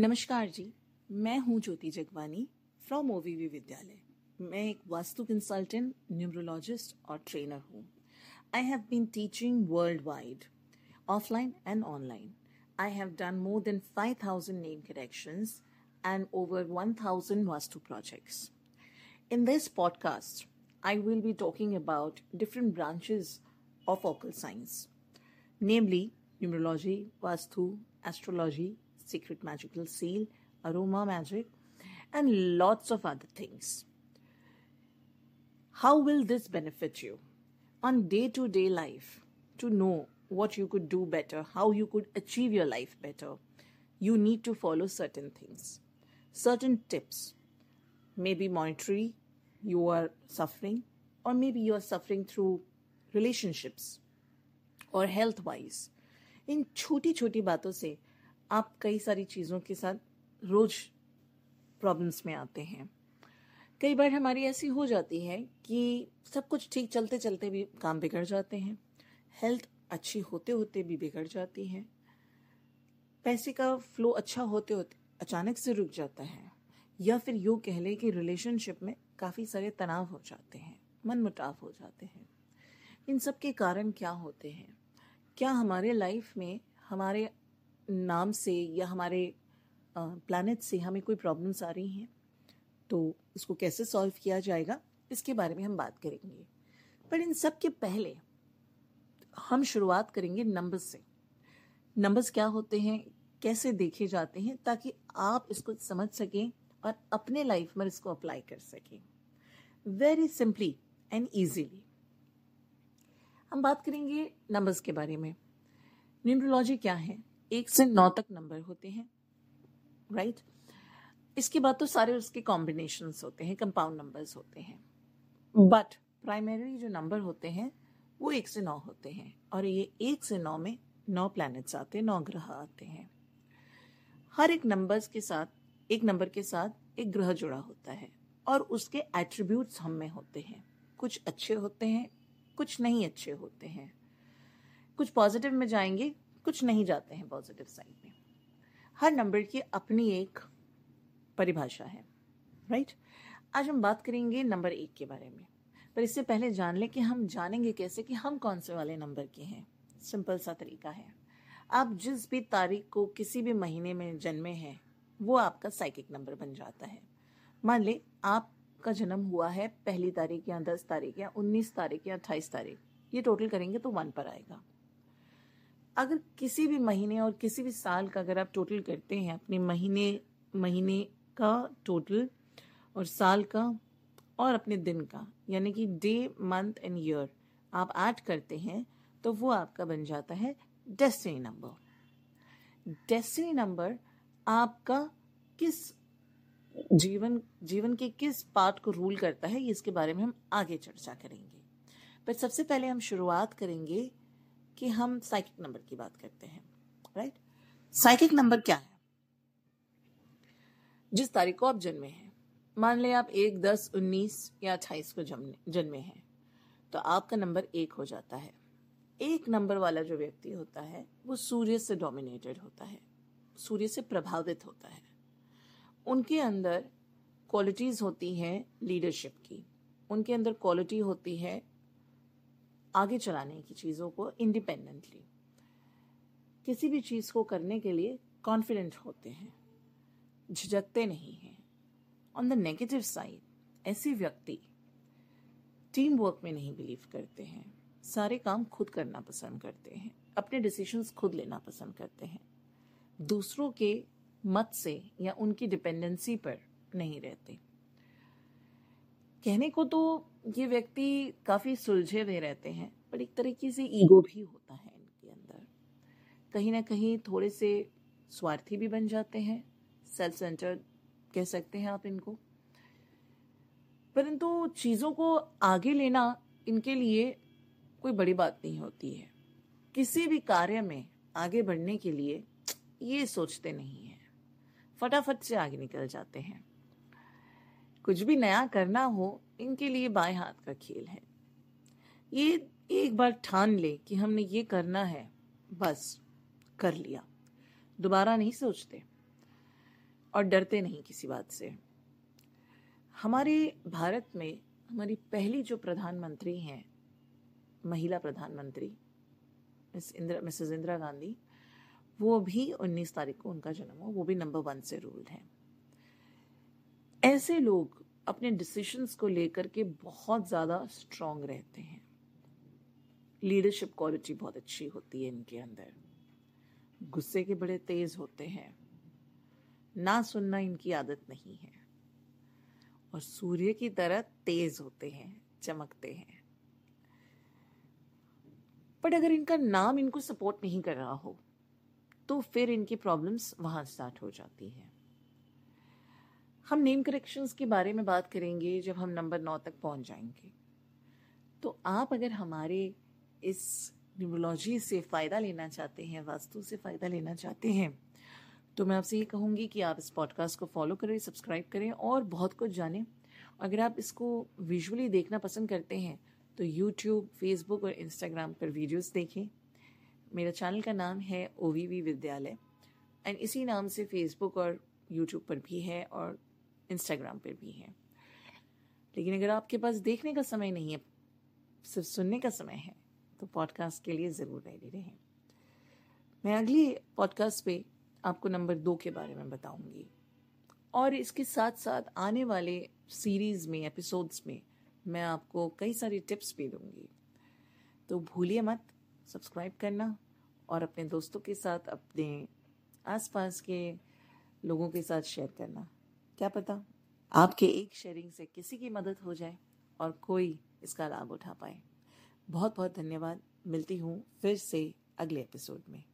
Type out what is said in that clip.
नमस्कार जी मैं हूँ ज्योति जगवानी फ्रॉम ओवीवी विद्यालय मैं एक वास्तु कंसल्टेंट न्यूमरोलॉजिस्ट और ट्रेनर हूँ I have been teaching world wide offline and online I have done more than 5000 name corrections and over 1000 Vastu projects. In this podcast, I will be talking about different branches of occult science, namely numerology, Vastu, astrology, secret magical seal, aroma magic, and lots of other things. How will this benefit you on day to day life to know what you could do better, how you could achieve your life better? You need to follow certain things, certain tips. Maybe monetary, you are suffering, or maybe you are suffering through relationships और health wise इन छोटी छोटी बातों से आप कई सारी चीज़ों के साथ रोज प्रॉब्लम्स में आते हैं। कई बार हमारी ऐसी हो जाती है कि सब कुछ ठीक चलते चलते भी काम बिगड़ जाते हैं। हेल्थ अच्छी होते होते भी बिगड़ जाती है। पैसे का फ्लो अच्छा होते होते अचानक से रुक जाता है। या फिर यूँ कह लें कि रिलेशनशिप में काफ़ी सारे तनाव हो जाते हैं मन मुटाव हो जाते हैं। इन सब के कारण क्या होते हैं? क्या हमारे लाइफ में हमारे नाम से या हमारे प्लानट से हमें कोई प्रॉब्लम्स आ रही हैं तो उसको कैसे सॉल्व किया जाएगा, इसके बारे में हम बात करेंगे। पर इन सब के पहले हम शुरुआत करेंगे नंबर्स से। नंबर्स क्या होते हैं, कैसे देखे जाते हैं, ताकि आप इसको समझ सकें और अपने लाइफ में इसको अप्लाई कर सकें। वेरी सिंपली एंड ईजीली हम बात करेंगे नंबर्स के बारे में। न्यूमरोलॉजी क्या है? एक से नौ तक नंबर होते हैं राइट right? इसके बाद तो सारे उसके कॉम्बिनेशन होते हैं कंपाउंड नंबर्स होते हैं। बट प्राइमरी जो नंबर होते हैं, वो एक से नौ होते हैं और ये एक से नौ में नौ प्लैनेट्स आते हैं, नौ ग्रह आते हैं। हर एक नंबर्स के साथ, एक नंबर के साथ एक ग्रह जुड़ा होता है और उसके एट्रीब्यूट्स हम में होते हैं। कुछ अच्छे होते हैं, कुछ नहीं अच्छे होते हैं। कुछ पॉजिटिव में जाएँगे कुछ नहीं जाते हैं पॉजिटिव साइड में। हर नंबर की अपनी एक परिभाषा है राइट आज हम बात करेंगे नंबर एक के बारे में। पर इससे पहले जान लें कि हम जानेंगे कैसे कि हम कौन से वाले नंबर के हैं। सिंपल सा तरीका है। आप जिस भी तारीख को किसी भी महीने में जन्मे हैं, वो आपका साइकिक नंबर बन जाता है। मान ले, आपका जन्म हुआ है पहली तारीख या दस तारीख या उन्नीस तारीख या अट्ठाईस तारीख। ये टोटल करेंगे तो वन पर आएगा। अगर किसी भी महीने और किसी भी साल का अगर आप टोटल करते हैं, अपने महीने महीने का टोटल और साल का और अपने दिन का, यानी कि डे मंथ एंड ईयर आप ऐड करते हैं तो वो आपका बन जाता है डेस्टिनी नंबर डेस्टिनी नंबर आपका किस जीवन जीवन के किस पार्ट को रूल करता है, इसके बारे में हम आगे चर्चा करेंगे. पर सबसे पहले हम शुरुआत करेंगे कि हम साइकिक नंबर की बात करते हैं राइट साइकिक नंबर क्या है? जिस तारीख को आप जन्मे हैं, मान लें आप एक, दस, उन्नीस या अट्ठाईस को जन्मे हैं तो आपका नंबर एक हो जाता है। एक नंबर वाला जो व्यक्ति होता है, वो सूर्य से डोमिनेटेड होता है, सूर्य से प्रभावित होता है। उनके अंदर क्वालिटीज होती हैं लीडरशिप की। उनके अंदर क्वालिटी होती है आगे चलाने की चीज़ों को इंडिपेंडेंटली किसी भी चीज़ को करने के लिए कॉन्फिडेंट होते हैं। झिझकते नहीं हैं। ऑन द नेगेटिव साइड ऐसे व्यक्ति टीम वर्क में नहीं बिलीव करते हैं। सारे काम खुद करना पसंद करते हैं। अपने डिसीजंस खुद लेना पसंद करते हैं। दूसरों के मत से या उनकी डिपेंडेंसी पर नहीं रहते। कहने को तो ये व्यक्ति काफ़ी सुलझे हुए रहते हैं पर एक तरीके से ईगो भी होता है इनके अंदर। कहीं ना कहीं थोड़े से स्वार्थी भी बन जाते हैं सेल्फ सेंटर्ड कह सकते हैं आप इनको। परंतु चीज़ों को आगे लेना इनके लिए कोई बड़ी बात नहीं होती है। किसी भी कार्य में आगे बढ़ने के लिए ये सोचते नहीं हैं। फटाफट से आगे निकल जाते हैं। कुछ भी नया करना हो, इनके लिए बाएँ हाथ का खेल है। ये एक बार ठान ले कि हमने ये करना है, बस, कर लिया। दोबारा नहीं सोचते और डरते नहीं किसी बात से। हमारे भारत में हमारी पहली जो प्रधानमंत्री हैं, महिला प्रधानमंत्री, मिस इंदिरा, मिसेस इंदिरा गांधी, वो भी 19 तारीख को उनका जन्म हो वो भी नंबर वन से रूल्ड है। ऐसे लोग अपने डिसीशंस को लेकर के बहुत ज़्यादा स्ट्रांग रहते हैं। लीडरशिप क्वालिटी बहुत अच्छी होती है इनके अंदर। गुस्से के बड़े तेज होते हैं। ना सुनना इनकी आदत नहीं है। और सूर्य की तरह तेज होते हैं, चमकते हैं। बट अगर इनका नाम इनको सपोर्ट नहीं कर रहा हो तो फिर इनकी प्रॉब्लम्स वहाँ स्टार्ट हो जाती है। हम नेम करेक्शंस के बारे में बात करेंगे जब हम नंबर नौ तक पहुँच जाएँगे। तो आप अगर हमारे इस न्यूमोलॉजी से फ़ायदा लेना चाहते हैं, वास्तु से फ़ायदा लेना चाहते हैं तो मैं आपसे ये कहूँगी कि आप इस पॉडकास्ट को फॉलो करें सब्सक्राइब करें और बहुत कुछ जानें। अगर आप इसको विजुअली देखना पसंद करते हैं तो यूट्यूब फेसबुक और इंस्टाग्राम पर वीडियोस देखें। मेरा चैनल का नाम है OVV विद्यालय एंड इसी नाम से फेसबुक और यूट्यूब पर भी है और इंस्टाग्राम पर भी है। लेकिन अगर आपके पास देखने का समय नहीं है, सिर्फ़ सुनने का समय है तो पॉडकास्ट के लिए ज़रूर रेडी रहें। मैं अगली पॉडकास्ट पे आपको नंबर दो के बारे में बताऊँगी। और इसके साथ साथ आने वाले सीरीज़ में एपिसोड्स में मैं आपको कई सारी टिप्स भी दूँगी। तो भूलिए मत सब्सक्राइब करना और अपने दोस्तों के साथ, अपने आसपास के लोगों के साथ शेयर करना। क्या पता आपके एक शेयरिंग से किसी की मदद हो जाए और कोई इसका लाभ उठा पाए। बहुत बहुत धन्यवाद। मिलती हूँ फिर से अगले एपिसोड में।